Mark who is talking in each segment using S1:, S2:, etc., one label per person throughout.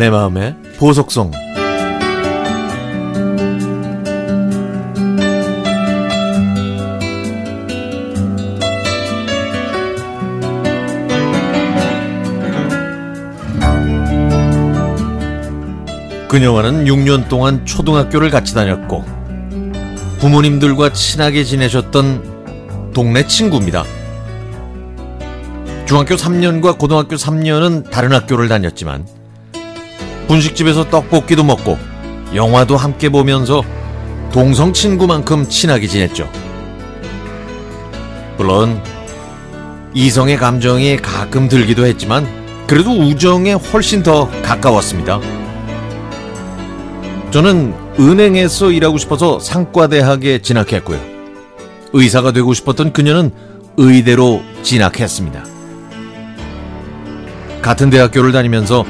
S1: 내 마음의 보석성 그녀와는 6년 동안 초등학교를 같이 다녔고 부모님들과 친하게 지내셨던 동네 친구입니다. 중학교 3년과 고등학교 3년은 다른 학교를 다녔지만 분식집에서 떡볶이도 먹고 영화도 함께 보면서 동성 친구만큼 친하게 지냈죠. 물론 이성의 감정이 가끔 들기도 했지만 그래도 우정에 훨씬 더 가까웠습니다. 저는 은행에서 일하고 싶어서 상과대학에 진학했고요. 의사가 되고 싶었던 그녀는 의대로 진학했습니다. 같은 대학교를 다니면서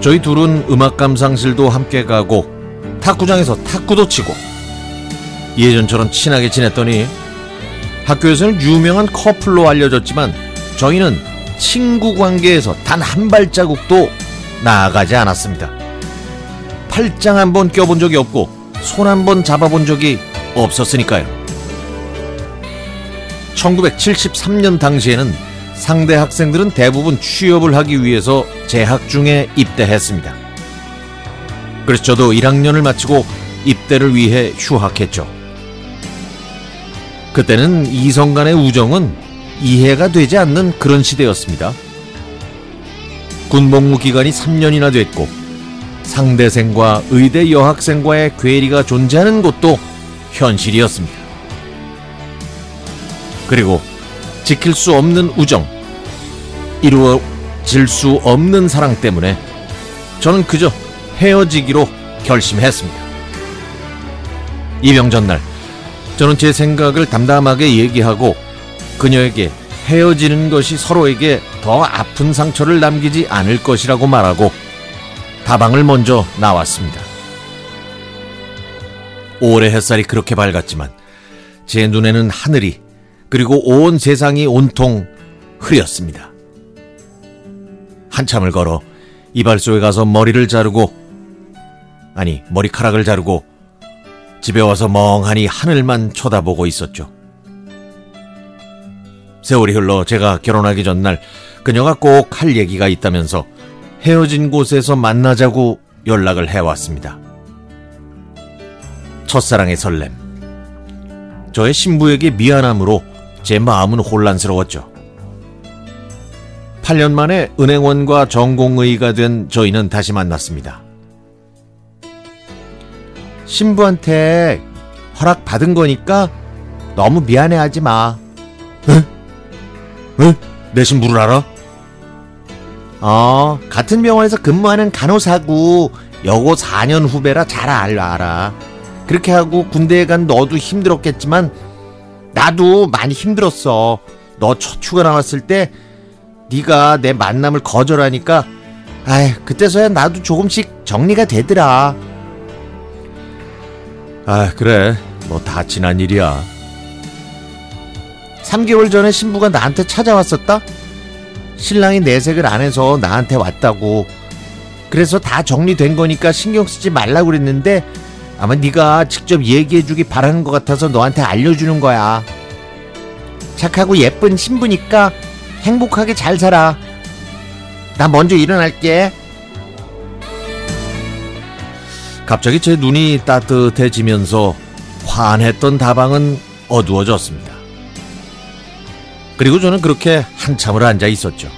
S1: 저희 둘은 음악 감상실도 함께 가고 탁구장에서 탁구도 치고 예전처럼 친하게 지냈더니 학교에서는 유명한 커플로 알려졌지만 저희는 친구 관계에서 단 한 발자국도 나아가지 않았습니다. 팔짱 한 번 껴본 적이 없고 손 한 번 잡아본 적이 없었으니까요. 1973년 당시에는 상대 학생들은 대부분 취업을 하기 위해서 재학 중에 입대했습니다. 그래서 저도 1학년을 마치고 입대를 위해 휴학했죠. 그때는 이성 간의 우정은 이해가 되지 않는 그런 시대였습니다. 군복무 기간이 3년이나 됐고 상대생과 의대 여학생과의 괴리가 존재하는 것도 현실이었습니다. 그리고 지킬 수 없는 우정, 이루어질 수 없는 사랑 때문에 저는 그저 헤어지기로 결심했습니다. 입영 전날, 저는 제 생각을 담담하게 얘기하고 그녀에게 헤어지는 것이 서로에게 더 아픈 상처를 남기지 않을 것이라고 말하고 다방을 먼저 나왔습니다. 올해 햇살이 그렇게 밝았지만 제 눈에는 하늘이 그리고 온 세상이 온통 흐렸습니다. 한참을 걸어 이발소에 가서 머리를 자르고 아니 머리카락을 자르고 집에 와서 멍하니 하늘만 쳐다보고 있었죠. 세월이 흘러 제가 결혼하기 전날 그녀가 꼭 할 얘기가 있다면서 헤어진 곳에서 만나자고 연락을 해왔습니다. 첫사랑의 설렘. 저의 신부에게 미안함으로 제 마음은 혼란스러웠죠. 8년 만에 은행원과 전공의가 된 저희는 다시 만났습니다. 신부한테 허락 받은 거니까 너무 미안해 하지 마. 에? 에? 내 신부를 알아? 어, 같은 병원에서 근무하는 간호사고 여고 4년 후배라 잘 알아. 그렇게 하고 군대에 간 너도 힘들었겠지만 나도 많이 힘들었어. 너 첫 휴가 나왔을 때 네가 내 만남을 거절하니까 아이 그때서야 나도 조금씩 정리가 되더라. 아 그래 뭐 다 지난 일이야. 3개월 전에 신부가 나한테 찾아왔었다. 신랑이 내색을 안 해서 나한테 왔다고. 그래서 다 정리된 거니까 신경 쓰지 말라고 그랬는데 아마 네가 직접 얘기해주기 바라는 것 같아서 너한테 알려주는 거야. 착하고 예쁜 신부니까 행복하게 잘 살아. 나 먼저 일어날게. 갑자기 제 눈이 따뜻해지면서 환했던 다방은 어두워졌습니다. 그리고 저는 그렇게 한참을 앉아 있었죠.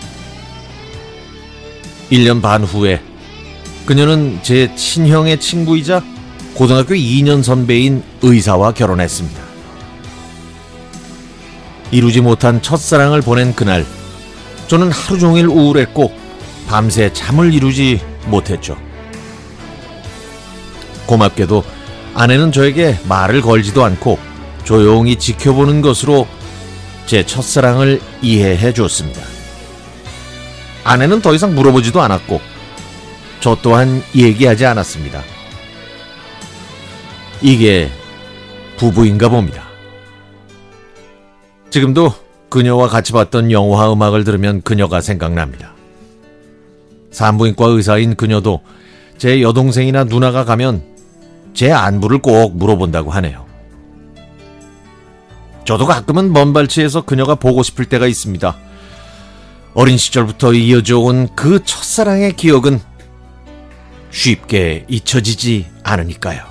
S1: 1년 반 후에 그녀는 제 친형의 친구이자 고등학교 2년 선배인 의사와 결혼했습니다. 이루지 못한 첫사랑을 보낸 그날, 저는 하루 종일 우울했고 밤새 잠을 이루지 못했죠. 고맙게도 아내는 저에게 말을 걸지도 않고 조용히 지켜보는 것으로 제 첫사랑을 이해해 주었습니다. 아내는 더 이상 물어보지도 않았고 저 또한 얘기하지 않았습니다. 이게 부부인가 봅니다. 지금도 그녀와 같이 봤던 영화 음악을 들으면 그녀가 생각납니다. 산부인과 의사인 그녀도 제 여동생이나 누나가 가면 제 안부를 꼭 물어본다고 하네요. 저도 가끔은 먼 발치에서 그녀가 보고 싶을 때가 있습니다. 어린 시절부터 이어져 온 그 첫사랑의 기억은 쉽게 잊혀지지 않으니까요.